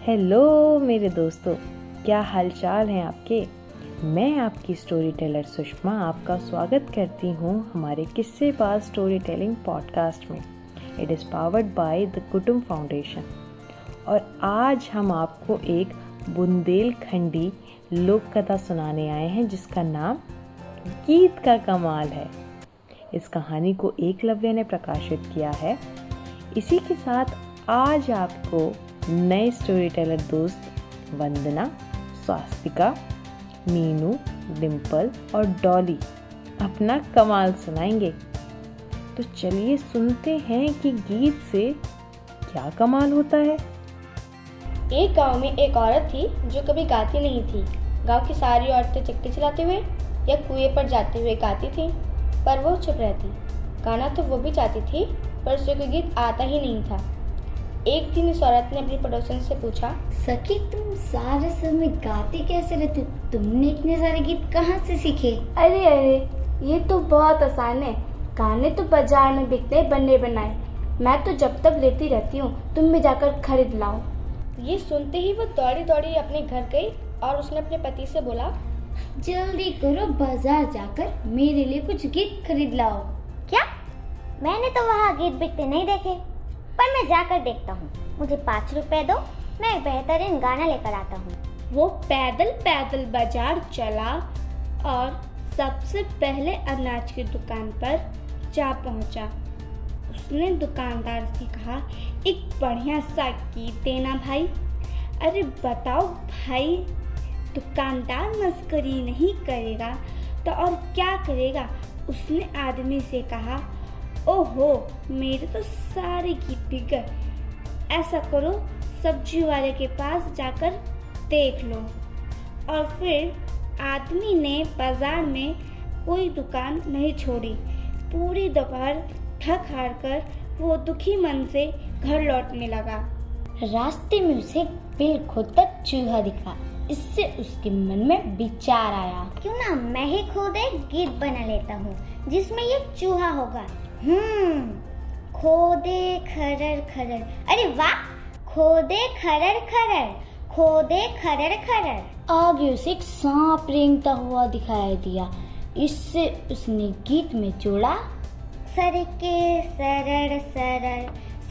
Hello मेरे दोस्तों, क्या हालचाल हैं आपके? मैं आपकी स्टोरी टेलर सुषमा आपका स्वागत करती हूँ हमारे किस्से बाज स्टोरी टेलिंग पॉडकास्ट में। It is powered by the Kutum Foundation और आज हम आपको एक बुंदेलखंडी लोक कथा सुनाने आए हैं, जिसका नाम गीत का कमाल है। इस कहानी को एकलव्य ने प्रकाशित किया है। इसी के साथ आज आपको नए स्टोरी टेलर दोस्त वंदना, स्वास्तिका, मीनू डिम्पल और डॉली अपना कमाल सुनाएँगे। तो चलिए सुनते हैं कि गीत से क्या कमाल होता है। एक गाँव में एक औरत थी जो कभी गाती नहीं थी। गाँव की सारी औरतें चक्की चलाते हुए या कुएँ पर जाते हुए गाती थी, पर वो चुप रहती। गाना तो वो भी चाहती थी, पर उसे कोई गीत आता ही नहीं था। एक दिन इस औरत ने अपनी पड़ोसन से पूछा सखी तुम सारे समय गाती कैसे रहती तुमने इतने सारे गीत कहाँ से सीखे? अरे अरे ये तो बहुत आसान है। गाने तो बाज़ार में बिकते बने बनाए। मैं तो जब तक लेती रहती हूँ तुम भी जाकर खरीद लाओ। ये सुनते ही वो दौड़ी दौड़ी अपने घर गई और उसने अपने पति से बोला जल्दी करो बाज़ार जाकर मेरे लिए कुछ गीत खरीद लाओ। क्या? मैंने तो वहाँ गीत बिकते नहीं देखे। पर मैं जाकर देखता हूँ। मुझे पाँच रुपए दो, मैं बेहतरीन गाना लेकर आता हूँ। वो पैदल पैदल बाज़ार चला और सबसे पहले अनाज की दुकान पर जा पहुँचा। उसने दुकानदार से कहा, एक बढ़िया सा गीत देना भाई। अरे बताओ भाई, दुकानदार मस्करी नहीं करेगा तो और क्या करेगा? उसने आदमी से कहा ओहो, मेरे तो सारे गीत बिक गए ऐसा करो, सब्ज़ी वाले के पास जाकर देख लो। और फिर आदमी ने बाज़ार में कोई दुकान नहीं छोड़ी। पूरी दोपहर थक हार कर वो दुखी मन से घर लौटने लगा। रास्ते में उसे बिल खोदता चूहा दिखा। इससे उसके मन में विचार आया। क्यों ना मैं ही खुद एक गीत बना लेता हूँ, जिसमें ये चूहा होगा। हम्म खोदे खरर खरर अरे वाह, खोदे खरर खरर खोदे खरर खरर आगे उसे एक सांप रेंगता हुआ दिखाई दिया। इससे उसने गीत में जोड़ा सरके सरड़ सरड़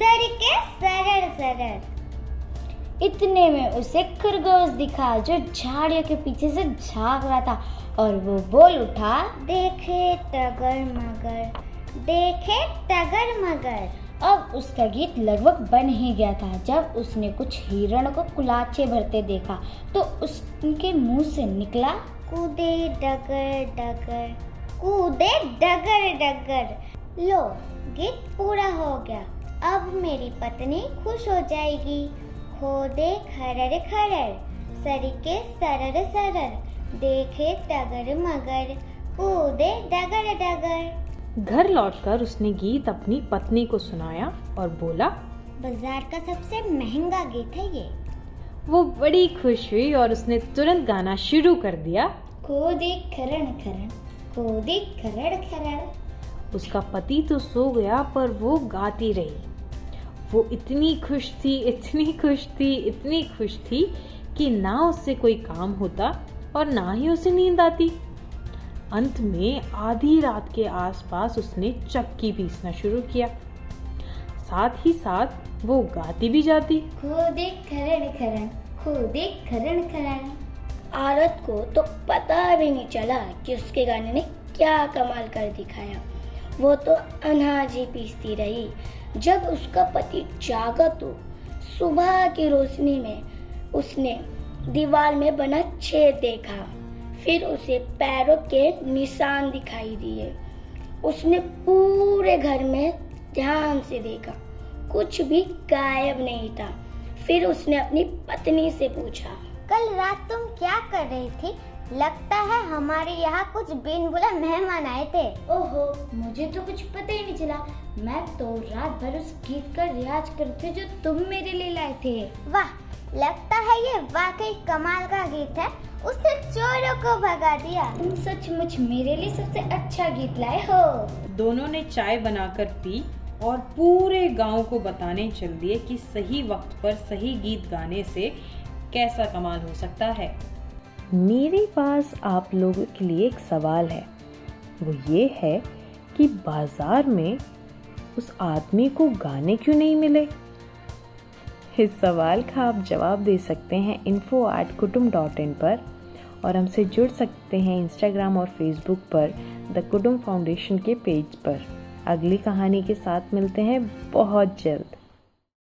सरके सरड़ सरड़। इतने में उसे खरगोश दिखा जो झाड़ियों के पीछे से झाँक रहा था और वो बोल उठा, देखे टगर मगर देखे टगर मगर। अब उसका गीत लगभग बन ही गया था। जब उसने कुछ हिरण को कुलाचे भरते देखा तो उसके मुँह से निकला कूदे डगर डगर कूदे डगर डगर। लो गीत पूरा हो गया। अब मेरी पत्नी खुश हो जाएगी। खोदे खरर खरर सरिके सरर सरर। देखे टगर मगर कूदे डगर डगर। घर लौटकर उसने गीत अपनी पत्नी को सुनाया और बोला बाज़ार का सबसे महँगा गीत है ये। वो बड़ी खुश हुई और उसने तुरंत गाना शुरू कर दिया। खोदे खरण खरण खोदे खरड़ खरड़। उसका पति तो सो गया पर वो गाती रही। वो इतनी खुश थी इतनी खुश थी इतनी खुश थी कि ना उससे कोई काम होता और ना ही उसे नींद आती। अंत में आधी रात के आसपास उसने चक्की पीसना शुरू किया। साथ ही साथ वो गाती भी जाती। खोदे खरण खरण खोदे खरण खरण औरत को तो पता भी नहीं चला कि उसके गाने ने क्या कमाल कर दिखाया। वो तो अनाज ही पीसती रही। जब उसका पति जागा तो सुबह की रोशनी में उसने दीवार में बना छेद देखा। फिर उसे पैरों के निशान दिखाई दिए। उसने पूरे घर में ध्यान से देखा। कुछ भी गायब नहीं था। फिर उसने अपनी पत्नी से पूछा कल रात तुम क्या कर रही थी? लगता है हमारे यहाँ कुछ बिन बुला मेहमान आए थे। ओहो मुझे तो कुछ पता ही नहीं चला। मैं तो रात भर उस गीत का रियाज करते जो तुम मेरे लिए लाए थे। वाह लगता है ये वाकई कमाल का गीत है। उसने चोरों को भगा दिया। तुम सचमुच मेरे लिए सबसे अच्छा गीत लाए हो। दोनों ने चाय बनाकर पी और पूरे गाँव को बताने चल दिए कि सही वक्त पर सही गीत गाने से कैसा कमाल हो सकता है। मेरे पास आप लोगों के लिए एक सवाल है। वो ये है कि बाज़ार में उस आदमी को गाने क्यों नहीं मिले? इस सवाल का आप जवाब दे सकते हैं info at Kutum dot in पर और हमसे जुड़ सकते हैं इंस्टाग्राम और फेसबुक पर द कुटुम फाउंडेशन के पेज पर। अगली कहानी के साथ मिलते हैं। बहुत जल्द।